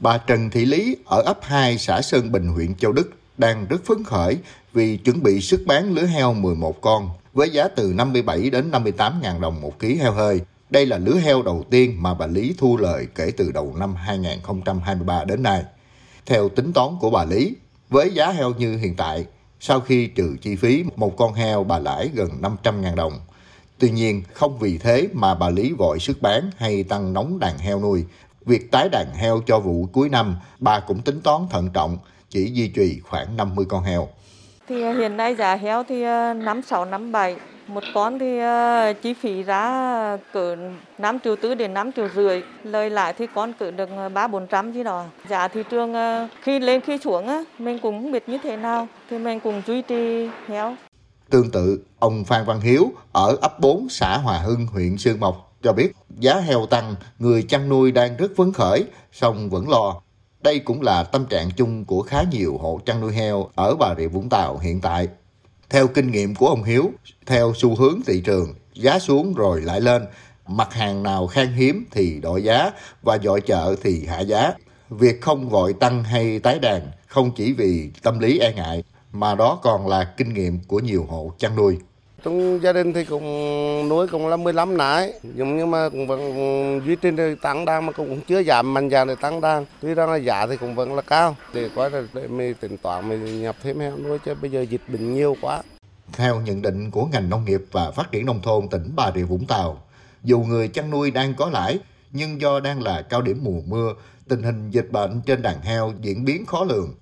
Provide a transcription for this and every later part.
Bà Trần Thị Lý ở ấp 2 xã Sơn Bình huyện Châu Đức đang rất phấn khởi vì chuẩn bị sức bán lứa heo 11 con với giá từ 57 đến 58 ngàn đồng một ký heo hơi. Đây là lứa heo đầu tiên mà bà Lý thu lời kể từ đầu năm 2023 đến nay. Theo tính toán của bà Lý, với giá heo như hiện tại, sau khi trừ chi phí, một con heo bà lãi gần 500 ngàn đồng. Tuy nhiên, không vì thế mà bà Lý vội sức bán hay tăng nóng đàn heo nuôi. Việc tái đàn heo cho vụ cuối năm, bà cũng tính toán thận trọng, chỉ duy trì khoảng 50 con heo. Thì à, hiện nay giá heo thì 5, 6, 5, 7. Một con thì à, chi phí ra cỡ 5 triệu tư đến 5 triệu rưỡi. Lời lại thì con cỡ được 3, 400 chứ đó. Giá thị trường à, khi lên khi xuống mình cũng không biết như thế nào. Thì mình cũng duy trì heo. Tương tự, ông Phan Văn Hiếu ở ấp 4 xã Hòa Hưng, huyện Sơn Mộc cho biết giá heo tăng, người chăn nuôi đang rất phấn khởi, song vẫn lo đây cũng là tâm trạng chung của khá nhiều hộ chăn nuôi heo ở Bà Rịa Vũng Tàu hiện tại. Theo kinh nghiệm của ông Hiếu, theo xu hướng thị trường, giá xuống rồi lại lên, mặt hàng nào khan hiếm thì đổi giá và dội chợ thì hạ giá. Việc không vội tăng hay tái đàn không chỉ vì tâm lý e ngại, mà đó còn là kinh nghiệm của nhiều hộ chăn nuôi. Trong gia đình thì cũng nuôi cũng là 15 nái, nhưng mà cũng vẫn duy trì tăng đàn mà cũng chưa giảm mạnh dạn để tăng đàn. Tuy rằng là giá thì cũng vẫn là cao. Để coi là để mình tính toán mình nhập thêm heo nuôi chứ bây giờ dịch bệnh nhiều quá. Theo nhận định của ngành nông nghiệp và phát triển nông thôn tỉnh Bà Rịa Vũng Tàu, dù người chăn nuôi đang có lãi, nhưng do đang là cao điểm mùa mưa, tình hình dịch bệnh trên đàn heo diễn biến khó lường.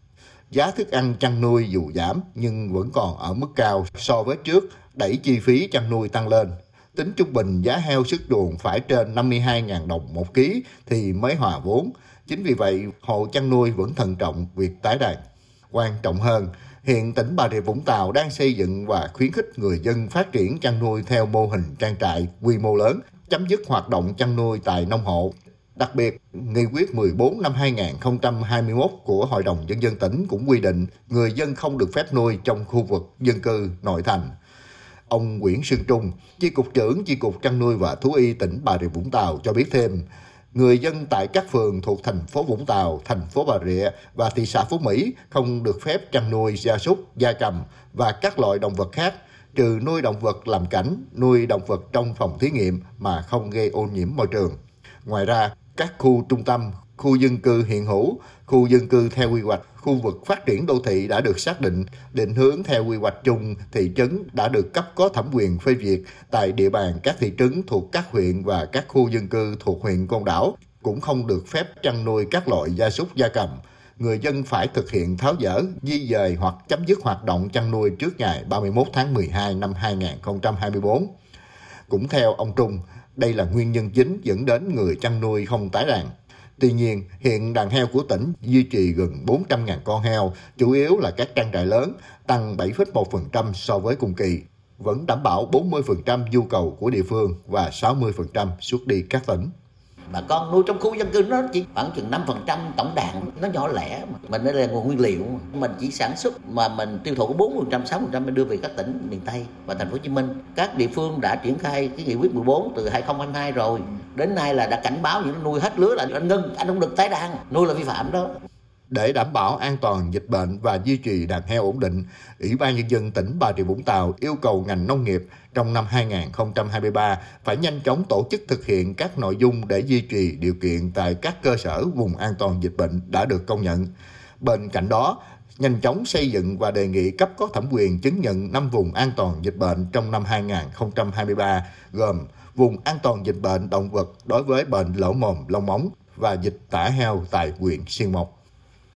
Giá thức ăn chăn nuôi dù giảm nhưng vẫn còn ở mức cao so với trước đẩy chi phí chăn nuôi tăng lên. Tính trung bình giá heo sức chuồng phải trên 52.000 đồng một ký thì mới hòa vốn. Chính vì vậy, hộ chăn nuôi vẫn thận trọng việc tái đàn. Quan trọng hơn, hiện tỉnh Bà Rịa Vũng Tàu đang xây dựng và khuyến khích người dân phát triển chăn nuôi theo mô hình trang trại quy mô lớn, chấm dứt hoạt động chăn nuôi tại nông hộ. Đặc biệt, Nghị quyết 14 năm 2021 của Hội đồng Nhân dân tỉnh cũng quy định người dân không được phép nuôi trong khu vực dân cư nội thành. Ông Nguyễn Sương Trung, Chi cục trưởng Chi cục chăn nuôi và thú y tỉnh Bà Rịa Vũng Tàu cho biết thêm, người dân tại các phường thuộc thành phố Vũng Tàu, thành phố Bà Rịa và thị xã Phú Mỹ không được phép chăn nuôi gia súc, gia cầm và các loại động vật khác, trừ nuôi động vật làm cảnh, nuôi động vật trong phòng thí nghiệm mà không gây ô nhiễm môi trường. Ngoài ra, các khu trung tâm, khu dân cư hiện hữu, khu dân cư theo quy hoạch, khu vực phát triển đô thị đã được xác định, định hướng theo quy hoạch chung thị trấn đã được cấp có thẩm quyền phê duyệt tại địa bàn các thị trấn thuộc các huyện và các khu dân cư thuộc huyện Côn Đảo cũng không được phép chăn nuôi các loại gia súc gia cầm. Người dân phải thực hiện tháo dỡ, di dời hoặc chấm dứt hoạt động chăn nuôi trước ngày 31 tháng 12 năm 2024. Cũng theo ông Trung, đây là nguyên nhân chính dẫn đến người chăn nuôi không tái đàn. Tuy nhiên, hiện đàn heo của tỉnh duy trì gần 400.000 con heo, chủ yếu là các trang trại lớn, tăng 7,1% so với cùng kỳ, vẫn đảm bảo 40% nhu cầu của địa phương và 60% xuất đi các tỉnh mà con nuôi trong khu dân cư nó chỉ khoảng chừng 5% tổng đàn, nó nhỏ lẻ mà. Mình đây là nguồn nguyên liệu mình chỉ sản xuất mà mình tiêu thụ 4% 6% mình đưa về các tỉnh miền Tây và thành phố Hồ Chí Minh. Các địa phương đã triển khai cái nghị quyết 14 từ 2022 rồi. Đến nay là đã cảnh báo những nuôi hết lứa là anh ngưng anh không được tái đàn, nuôi là vi phạm đó để đảm bảo an toàn dịch bệnh và duy trì đàn heo ổn định, Ủy ban Nhân dân tỉnh Bà Rịa Vũng Tàu yêu cầu ngành nông nghiệp trong năm 2023 phải nhanh chóng tổ chức thực hiện các nội dung để duy trì điều kiện tại các cơ sở vùng an toàn dịch bệnh đã được công nhận. Bên cạnh đó, nhanh chóng xây dựng và đề nghị cấp có thẩm quyền chứng nhận 5 vùng an toàn dịch bệnh trong năm 2023, gồm vùng an toàn dịch bệnh động vật đối với bệnh lỗ mồm, lông móng và dịch tả heo tại huyện Xuyên Mộc.